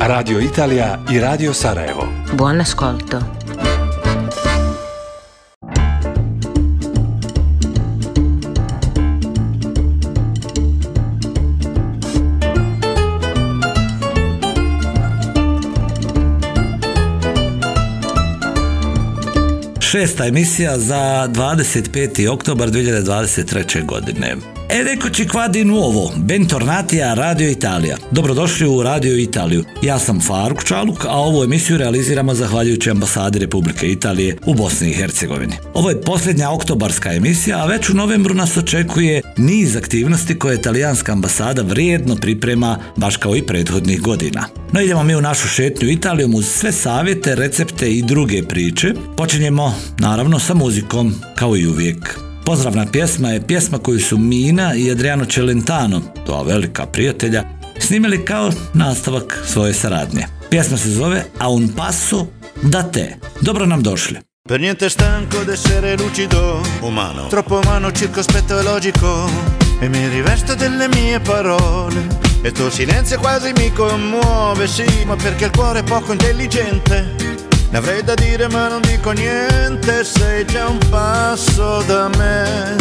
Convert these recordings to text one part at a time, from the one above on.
Radio Italija i Radio Sarajevo. Buon ascolto. Šesta emisija za 25. oktobar 2023. godine. Ed eccoci qua di nuovo, bentornati a Radio Italija. Dobrodošli u Radio Italiju. Ja sam Faruk Čaluk, a ovu emisiju realiziramo zahvaljujući ambasadi Republike Italije u Bosni i Hercegovini. Ovo je posljednja oktobarska emisija, a već u novembru nas očekuje niz aktivnosti koje italijanska ambasada vrijedno priprema, baš kao i prethodnih godina. No idemo mi u našu šetnju Italijom uz sve savjete, recepte i druge priče. Počinjemo naravno sa muzikom, kao i uvijek. Pozdravna pjesma je pjesma koju su Mina i Adriano Celentano, dva velika prijatelja, snimili kao nastavak svoje saradnje. Pjesma se zove A un passo da te. Dobro nam došli. Per niente stanco d'essere lucido, umano, troppo umano, circospetto e logico, e mi rivesto delle mie parole. E tuo silenzio quasi mi commuove, sì, ma perché il cuore è poco intelligente. Ne avrei da dire ma non dico niente, sei già un passo da me.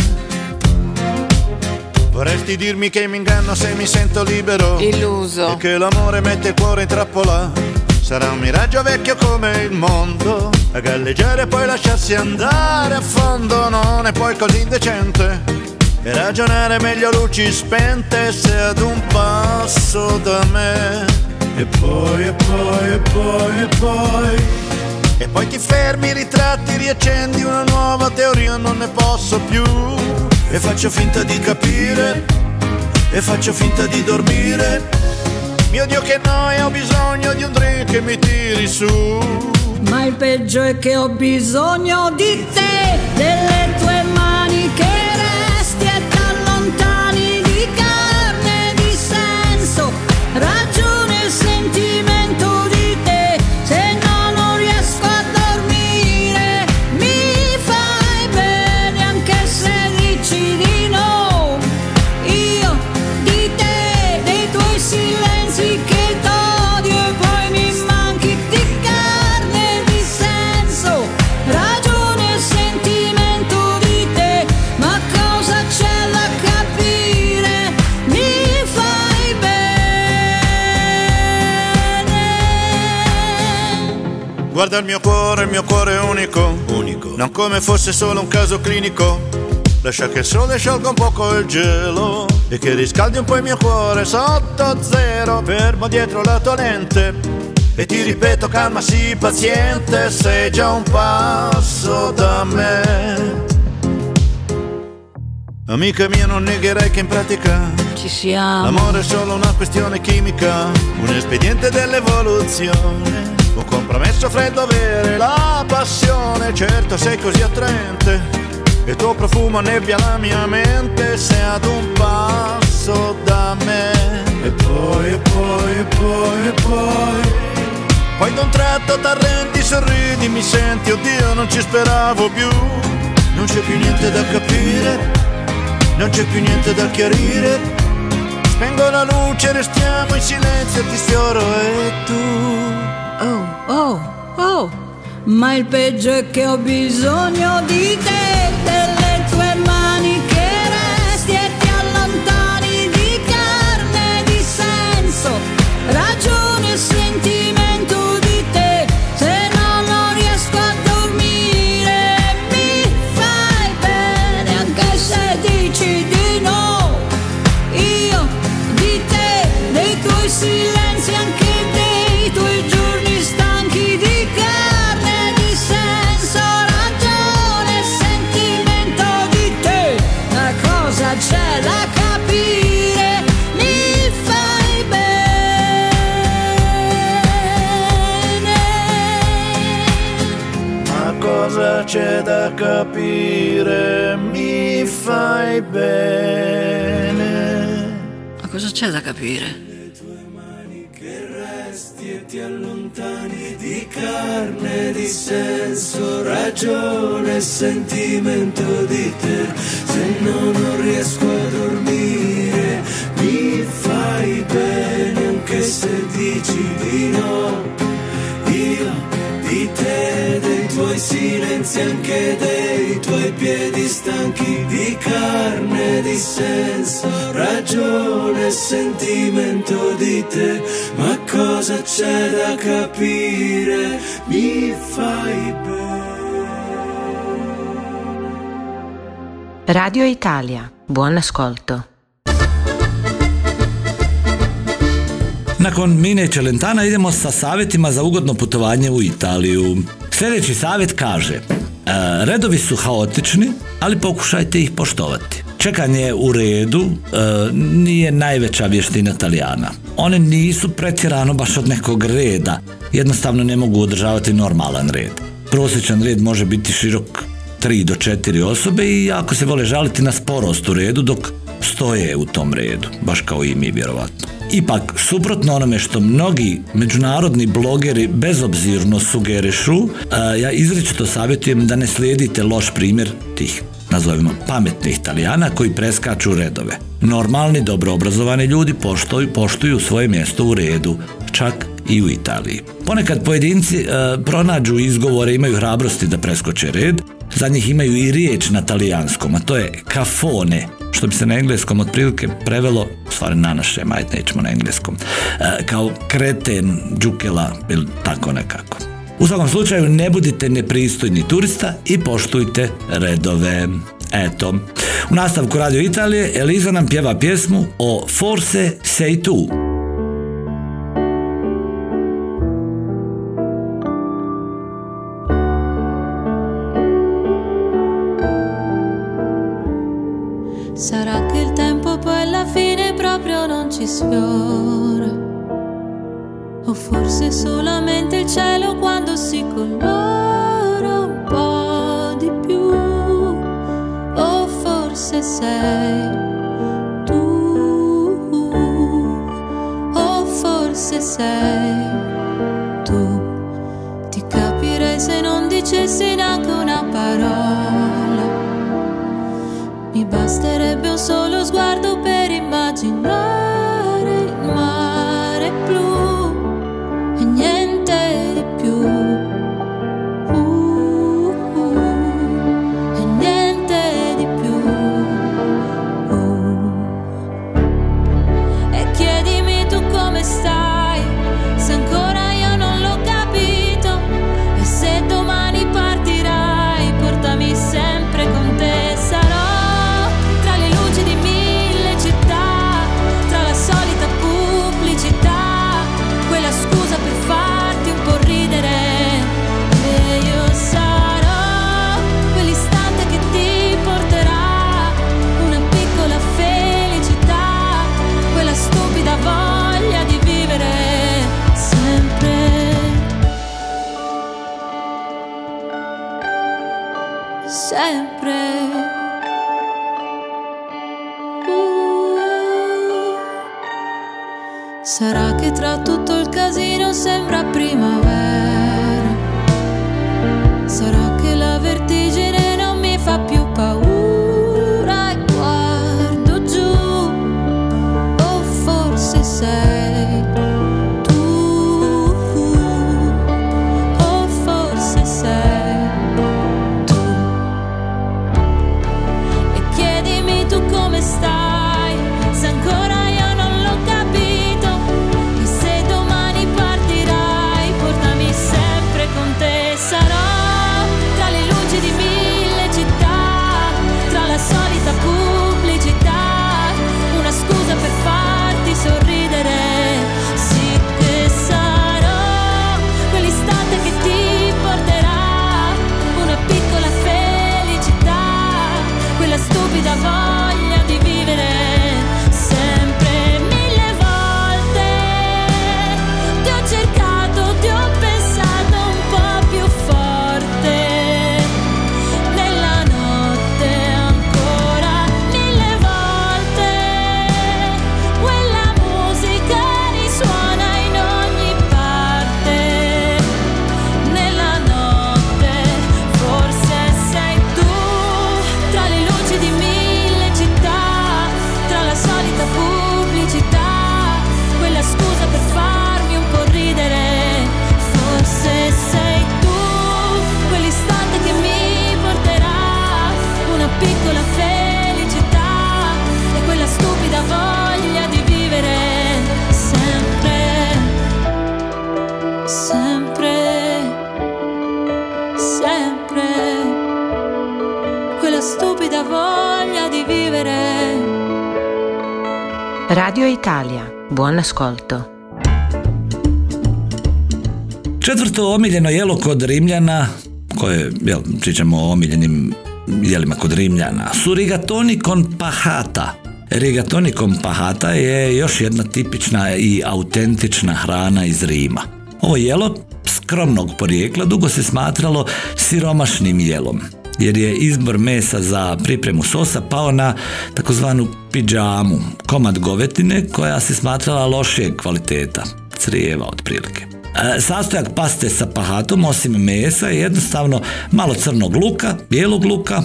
Vorresti dirmi che mi inganno se mi sento libero? Illuso. E che l'amore mette il cuore in trappola? Sarà un miraggio vecchio come il mondo A galleggiare e poi lasciarsi andare a fondo. Non è poi così indecente. E ragionare meglio luci spente Se ad un passo da me. E poi, e poi, e poi, e poi e poi ti fermi, ritratti, riaccendi una nuova teoria, non ne posso più. E faccio finta di capire, e faccio finta di dormire. Mio Dio che noia, ho bisogno di un drink che mi tiri su. Ma il peggio è che ho bisogno di te, delle tue mani Guarda il mio cuore, il mio cuore è unico, unico, non come fosse solo un caso clinico. Lascia che il sole sciolga un poco il gelo e che riscaldi un po' il mio cuore sotto zero, fermo dietro la tua lente. E ti ripeto, calma, sii paziente, sei già un passo da me. Amica mia, non negherai che in pratica Ci siamo. L'amore è solo una questione chimica, un espediente dell'evoluzione. Un compromesso freddo avere la passione, certo sei così attraente. Il tuo profumo nebbia la mia mente, sei ad un passo da me. E poi, e poi, e poi, e poi. Poi d'un tratto t'arrendi, sorridi, mi senti, oddio non ci speravo più. Non c'è più niente da capire, non c'è più niente da chiarire. Spengo la luce, restiamo in silenzio, ti sfioro e tu. Oh, oh, ma il peggio è che ho bisogno di te, capire, mi fai bene. Ma cosa c'è da capire? e ti allontani di carne, di senso, ragione, sentimento di te. Se no non riesco a dormire, mi fai bene anche se dici di no. Silenzi, anche dei tuoi piedi stanchi di carne, di senso, ragione, sentimento di te. Ma cosa c'è da capire? Mi fai bene. Radio Italia, buon ascolto. Nakon Mine Čelentana idemo sa savjetima za ugodno putovanje u Italiju. Sljedeći savjet kaže, e, redovi su haotični, ali pokušajte ih poštovati. Čekanje u redu e, nije najveća vještina Talijana. One nisu pretjerano baš od nekog reda, jednostavno ne mogu održavati normalan red. Prosječan red može biti širok 3 do 4 osobe i ako se vole žaliti na sporost u redu dok stoje u tom redu, baš kao i mi vjerovatno. Ipak, suprotno onome što mnogi međunarodni blogeri bezobzirno sugerišu, ja izričito savjetujem da ne slijedite loš primjer tih nazovimo pametnih Italijana koji preskaču redove. Normalni, dobro obrazovani ljudi poštuju, poštuju svoje mjesto u redu, čak i u Italiji. Ponekad pojedinci pronađu izgovore, imaju hrabrosti da preskoče red, za njih imaju i riječ na talijanskom, a to je kafone, što bi se na engleskom otprilike prevelo, stvari na naše, ajde nećemo na engleskom, e, kao kreten, džukela ili tako nekako. U svakom slučaju ne budite nepristojni turista i poštujte redove. Eto. U nastavku Radio Italije Eliza nam pjeva pjesmu o Forse sei tu. Sarà che il tempo poi alla fine proprio non ci sfiora. O forse solamente il cielo quando si colora un po' di più. O forse sei tu. O forse sei tu. Ti capirei se non dicessi neanche basterebbe un solo sguardo per immaginare Radio Italia, buon ascolto. Četvrto omiljeno jelo kod Rimljana, koje jel, pričamo o omiljenim jelima kod Rimljana, su rigatoni con pahata. Rigatoni con pahata je još jedna tipična i autentična hrana iz Rima. Ovo jelo skromnog porijekla dugo se smatralo siromašnim jelom jer je izbor mesa za pripremu sosa pao na takozvanu pidžamu, komad govetine koja se smatrala lošijeg kvaliteta, crijeva otprilike. E, Sastojak paste sa pahatom, osim mesa, je jednostavno malo crnog luka, bijelog luka,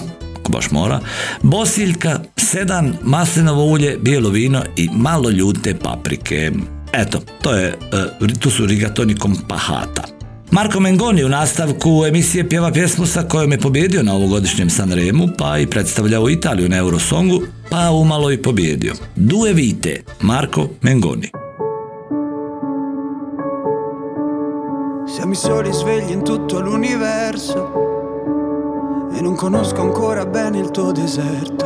baš mora, bosiljka, sedan, maslinovo ulje, bijelo vino i malo ljute paprike. Eto, to, je, e, tu su rigatoni con pahata. Marko Mengoni u nastavku emisije pjeva pjesmu sa kojom je pobjedio na ovogodišnjem Sanremu, pa i predstavljao Italiju na Eurosongu, pa umalo i pobjedio. Due vite, Marko Mengoni. Siamo i soli svegli in tutto l'universo e non conosco ancora bene il tuo deserto.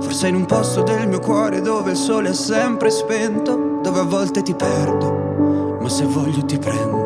Forse in un posto del mio cuore dove il sole è sempre spento, dove a volte ti perdo, ma se voglio ti prendo.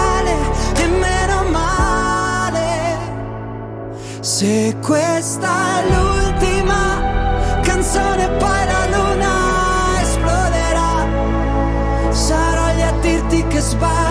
Se questa è l'ultima canzone, poi la luna esploderà. Sarò lì a dirti che sbagli,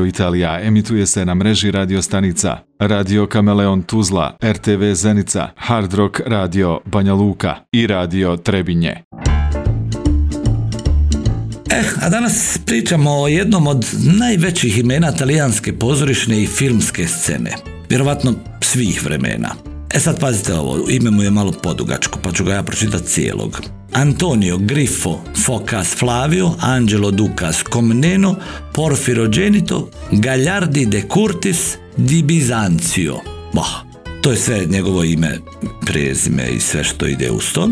Radio Italija emituje se na mreži radio stanica Radio Kameleon Tuzla, RTV Zenica, Hard Rock Radio Banja Luka i Radio Trebinje. Eh, a danas pričamo o jednom od najvećih imena talijanske pozorišne i filmske scene. Vjerovatno svih vremena. E sad pazite ovo, ime mu je malo podugačko, pa ću ga ja pročitati cijelog. Antonio Grifo Focas Flavio Angelo Ducas Comneno Porfiro Genito Gagliardi de Curtis di Bizancio. Bah, to je sve njegovo ime, prezime i sve što ide uz to.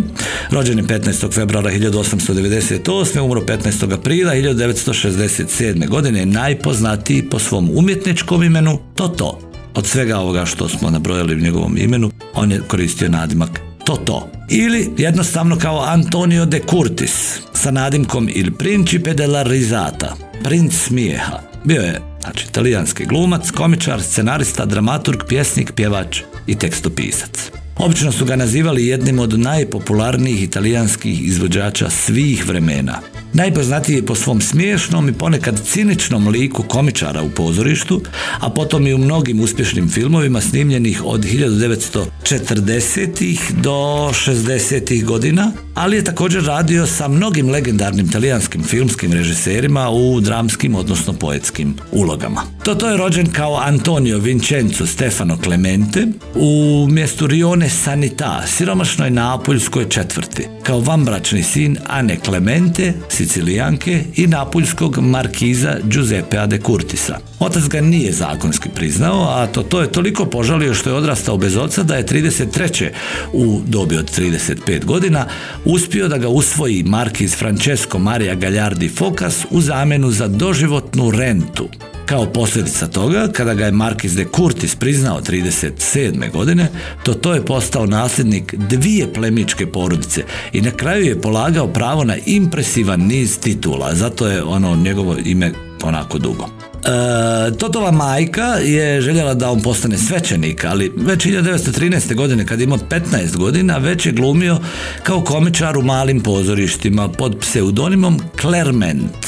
Rođen je 15. februara 1898. Umro 15. aprila 1967. godine. Najpoznatiji po svom umjetničkom imenu Toto. Od svega ovoga što smo nabrojali u njegovom imenu, on je koristio nadimak Toto. Ili jednostavno kao Antonio de Curtis sa nadimkom Il Principe della Risata, princ smijeha. Bio je znači, talijanski glumac, komičar, scenarista, dramaturg, pjesnik, pjevač i tekstopisac. Obično su ga nazivali jednim od najpopularnijih italijanskih izvođača svih vremena. Najpoznatiji je po svom smiješnom i ponekad ciničnom liku komičara u pozorištu, a potom i u mnogim uspješnim filmovima snimljenih od 1940. do 60. godina, ali je također radio sa mnogim legendarnim talijanskim filmskim režiserima u dramskim, odnosno poetskim ulogama. Toto je rođen kao Antonio Vincenzo Stefano Clemente u mjestu Rione Sanita, siromašnoj napuljskoj četvrti, kao vanbračni sin Ane Clemente, Sicilijanke i napuljskog markiza Giuseppea de Curtisa. Otac ga nije zakonski priznao, a to, to je toliko požalio što je odrastao bez oca da je 33. u dobi od 35 godina uspio da ga usvoji markiz Francesco Maria Gagliardi Focas u zamenu za doživotnu rentu. Kao posljedica toga, kada ga je Markiz de Curtis priznao 37. godine, to to je postao nasljednik dvije plemičke porodice i na kraju je polagao pravo na impresivan niz titula, zato je ono njegovo ime onako dugo. E, Totova majka je željela da on postane svećenik, ali već 1913. godine kad ima 15 godina već je glumio kao komičar u malim pozorištima pod pseudonimom Clerment.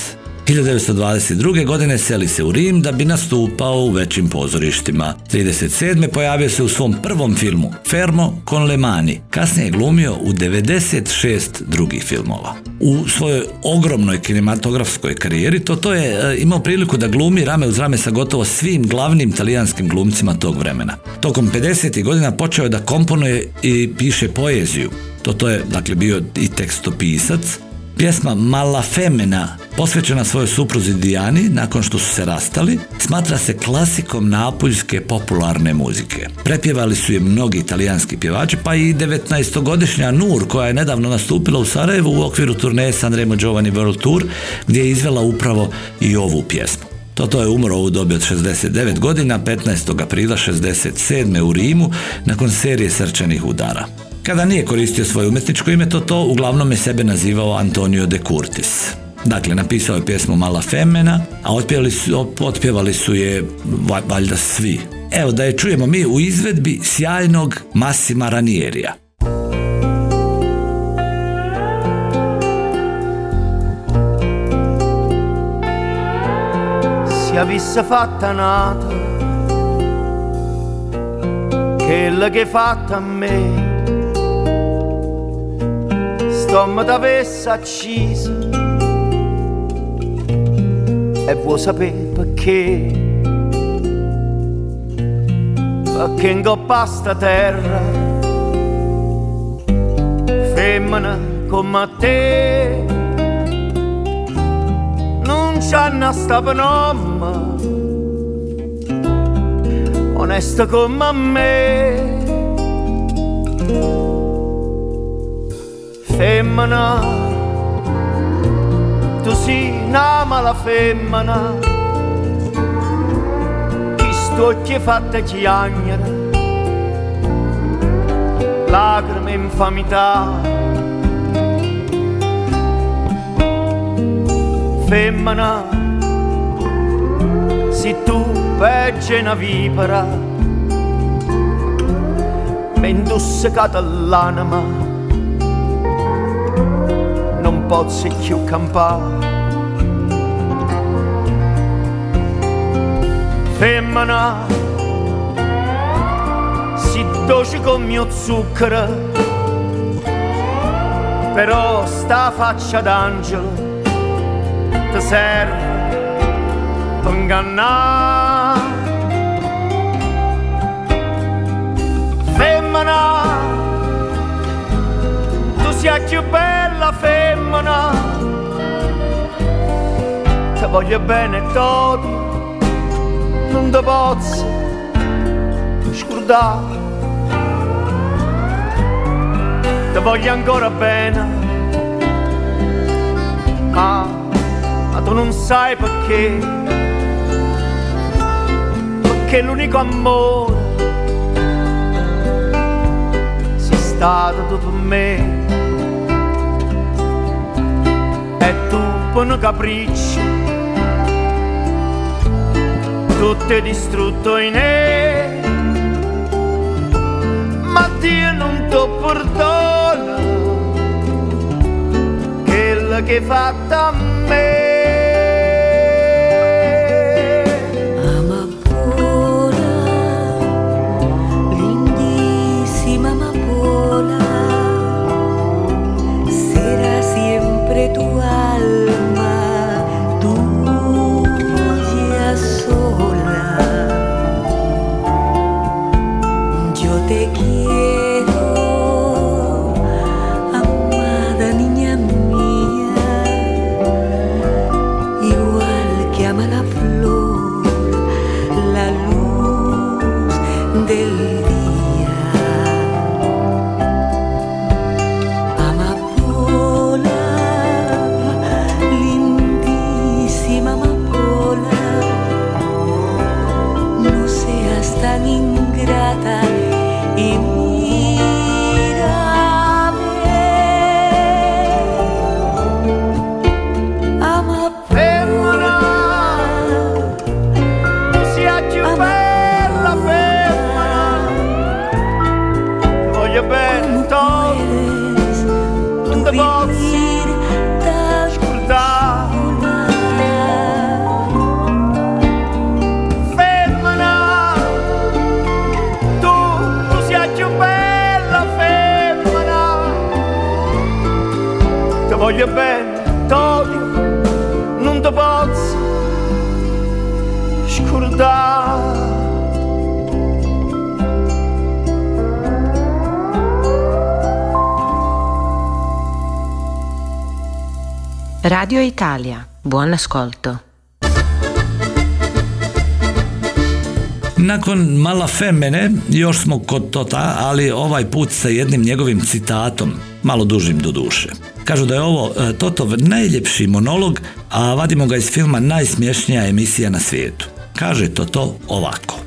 1922. godine seli se u Rim da bi nastupao u većim pozorištima. 37. pojavio se u svom prvom filmu Fermo con le mani. Kasnije je glumio u 96 drugih filmova. U svojoj ogromnoj kinematografskoj karijeri to je e, imao priliku da glumi rame uz rame sa gotovo svim glavnim talijanskim glumcima tog vremena. Tokom 50. godina počeo je da komponuje i piše poeziju. To je dakle bio i tekstopisac, Pjesma Mala Femena, posvećena svojoj supruzi Dijani nakon što su se rastali, smatra se klasikom napuljske popularne muzike. Prepjevali su je mnogi italijanski pjevači, pa i 19-godišnja Nur, koja je nedavno nastupila u Sarajevu u okviru turneje Sanremo Giovanni World Tour, gdje je izvela upravo i ovu pjesmu. Toto je umro u dobi od 69 godina, 15. aprila 67. u Rimu, nakon serije srčanih udara. Kada nije koristio svoje umjetničko ime, to uglavnom je sebe nazivao Antonio de Curtis. Dakle, napisao je pjesmu Mala Femena, a otpjevali su, otpjevali su je valjda svi. Evo da je čujemo mi u izvedbi sjajnog Massima Ranierija. Si avesse fatta nata quella che fatta a me stomma t'avesse accisa e vuoi sapere perché. Perché in coppa sta terra femmina come te. Non c'hanno sta penoma onesta come me femmina, tu sei una mala femmina, chi stocchi fatta chiagnere, lacrime infamità. Femmina, se tu peggio una vipera, mi indussicata l'anima, pozzi più campare. femmina, si dolce come mio zucchero, però sta faccia d'angelo ti serve per ingannare. Femmina, tu sei più bella femmina, ti voglio bene tutto non ti posso scordare. Ti voglio ancora bene, ma, ma tu non sai perché. Perché l'unico amore sei stato tu per me. E tu per un capriccio. Tutto è distrutto in e ma Dio non ti perdona quello che hai fatto a me You. Voglio bene tanto non ti posso scordare Radio Italia, buon ascolto. Nakon Mala Femene još smo kod Tota, ali ovaj put sa jednim njegovim citatom, malo dužim do duše. Kažu da je ovo e, Totov najljepši monolog, a vadimo ga iz filma Najsmješnija emisija na svijetu. Kaže Toto ovako.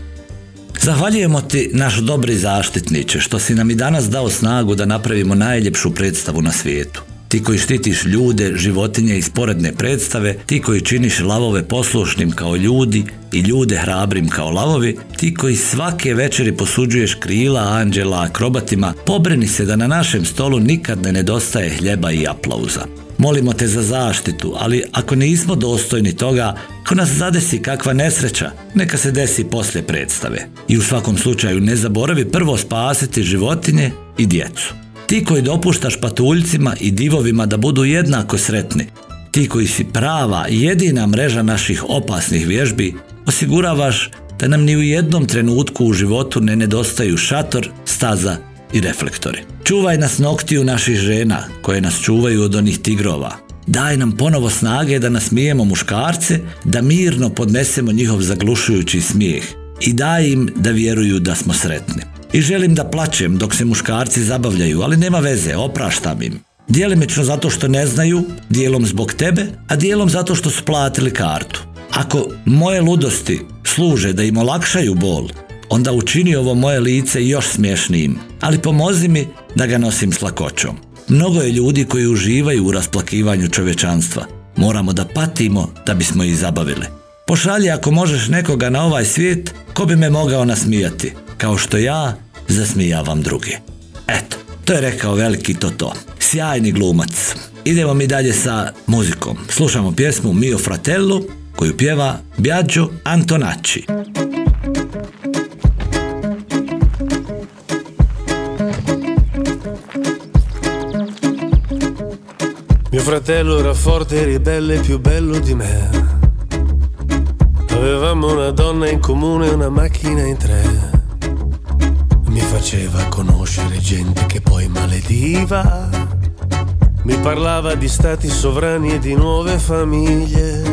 Zahvaljujemo ti, naš dobri zaštitniče, što si nam i danas dao snagu da napravimo najljepšu predstavu na svijetu. Ti koji štitiš ljude, životinje i sporedne predstave, ti koji činiš lavove poslušnim kao ljudi i ljude hrabrim kao lavovi, ti koji svake večeri posuđuješ krila anđela akrobatima, pobrini se da na našem stolu nikad ne nedostaje hljeba i aplauza. Molimo te za zaštitu, ali ako nismo dostojni toga, ako nas zadesi kakva nesreća, neka se desi poslije predstave. I u svakom slučaju ne zaboravi prvo spasiti životinje i djecu. Ti koji dopuštaš patuljcima i divovima da budu jednako sretni, ti koji si prava jedina mreža naših opasnih vježbi, osiguravaš da nam ni u jednom trenutku u životu ne nedostaju šator, staza i reflektori. Čuvaj nas noktiju naših žena koje nas čuvaju od onih tigrova. Daj nam ponovo snage da nasmijemo muškarce, da mirno podnesemo njihov zaglušujući smijeh i daj im da vjeruju da smo sretni. I želim da plačem dok se muškarci zabavljaju, ali nema veze, opraštam im. Djelimično zato što ne znaju, dijelom zbog tebe, a dijelom zato što su platili kartu. Ako moje ludosti služe da im olakšaju bol, onda učini ovo moje lice još smješnijim, ali pomozi mi da ga nosim s lakoćom. Mnogo je ljudi koji uživaju u rasplakivanju čovječanstva. Moramo da patimo da bismo ih zabavili. Pošalji ako možeš nekoga na ovaj svijet, ko bi me mogao nasmijati, kao što ja zasmijavam druge. Eto, to je rekao veliki Toto. Sjajni glumac. Idemo mi dalje sa muzikom. Slušamo pjesmu Mio Fratello koju pjeva Biagio Antonacci. Mio fratello era forte e ribelle, più bello di me. Avevamo una donna in comune e una macchina in tre. Mi faceva conoscere gente che poi malediva. Mi parlava di stati sovrani e di nuove famiglie.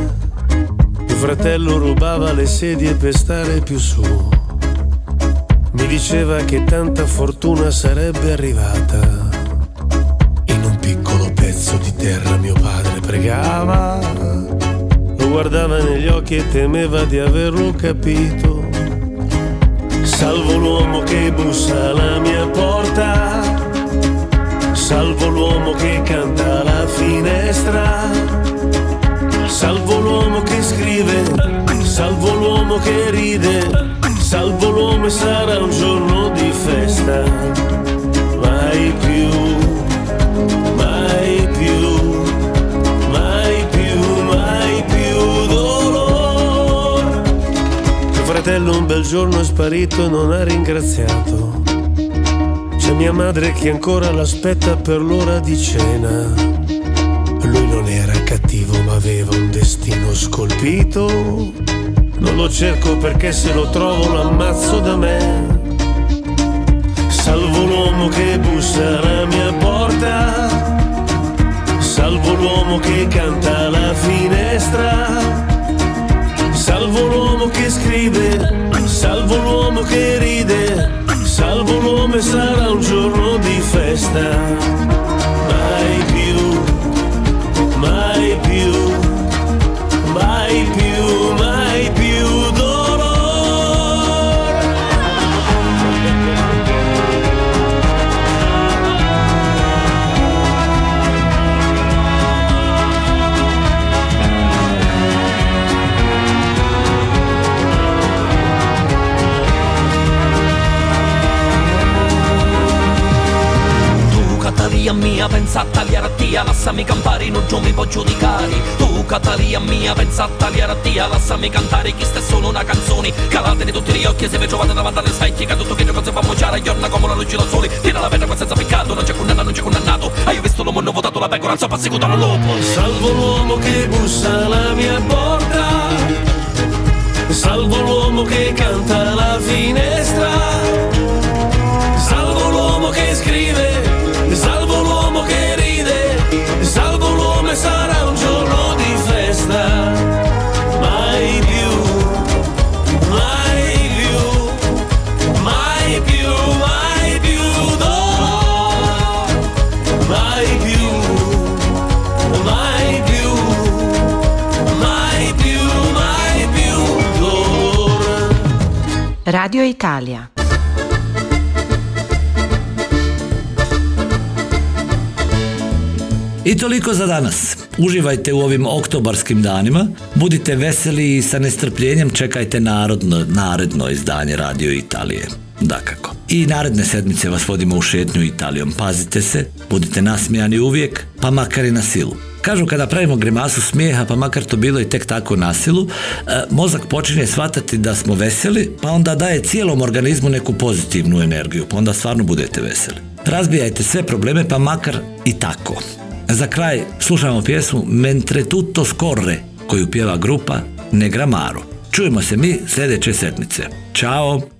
Mio fratello rubava le sedie per stare più su. Mi diceva che tanta fortuna sarebbe arrivata. In un piccolo pezzo di terra mio padre pregava. Lo guardava negli occhi e temeva di averlo capito. Salvo l'uomo che bussa alla mia porta. Salvo l'uomo che canta alla finestra. Salvo l'uomo che scrive. Salvo l'uomo che ride. Salvo l'uomo e sarà un giorno di festa. Mai più, fratello un bel giorno è sparito e non ha ringraziato. C'è mia madre che ancora l'aspetta per l'ora di cena. Lui non era cattivo ma aveva un destino scolpito. Non lo cerco perché se lo trovo lo ammazzo da me. Salvo l'uomo che bussa alla mia porta. Salvo l'uomo che canta alla finestra. Salvo l'uomo che scrive. Salvo l'uomo che ride. Salvo l'uomo e sarà un giorno di festa. Lassami cantare, chi sta solo una canzone. Calatene tutti gli occhi, se vi trovate davanti alle specchie, che tutto che gioco si fa mociare, giorna come la luce da sole. Tira la vetra qua senza peccato, non c'è condanna, non c'è condannato. Hai visto l'uomo, hanno votato la pecora, so passeguto al lupo. Salvo l'uomo che bussa alla mia porta. Salvo l'uomo che canta alla finestra. Radio Italia. I toliko za danas. Uživajte u ovim oktobarskim danima, budite veseli i sa nestrpljenjem čekajte narodno, naredno izdanje Radio Italije. Dakako. I naredne sedmice vas vodimo u šetnju Italijom. Pazite se, budite nasmijani uvijek, pa makar i na silu. Kažu kada pravimo grimasu smijeha, pa makar to bilo i tek tako na silu, e, mozak počinje shvatati da smo veseli, pa onda daje cijelom organizmu neku pozitivnu energiju, pa onda stvarno budete veseli. Razbijajte sve probleme, pa makar i tako. Za kraj slušamo pjesmu Mentre tutto scorre, koju pjeva grupa Negramaro. Čujemo se mi sljedeće sedmice. Ćao!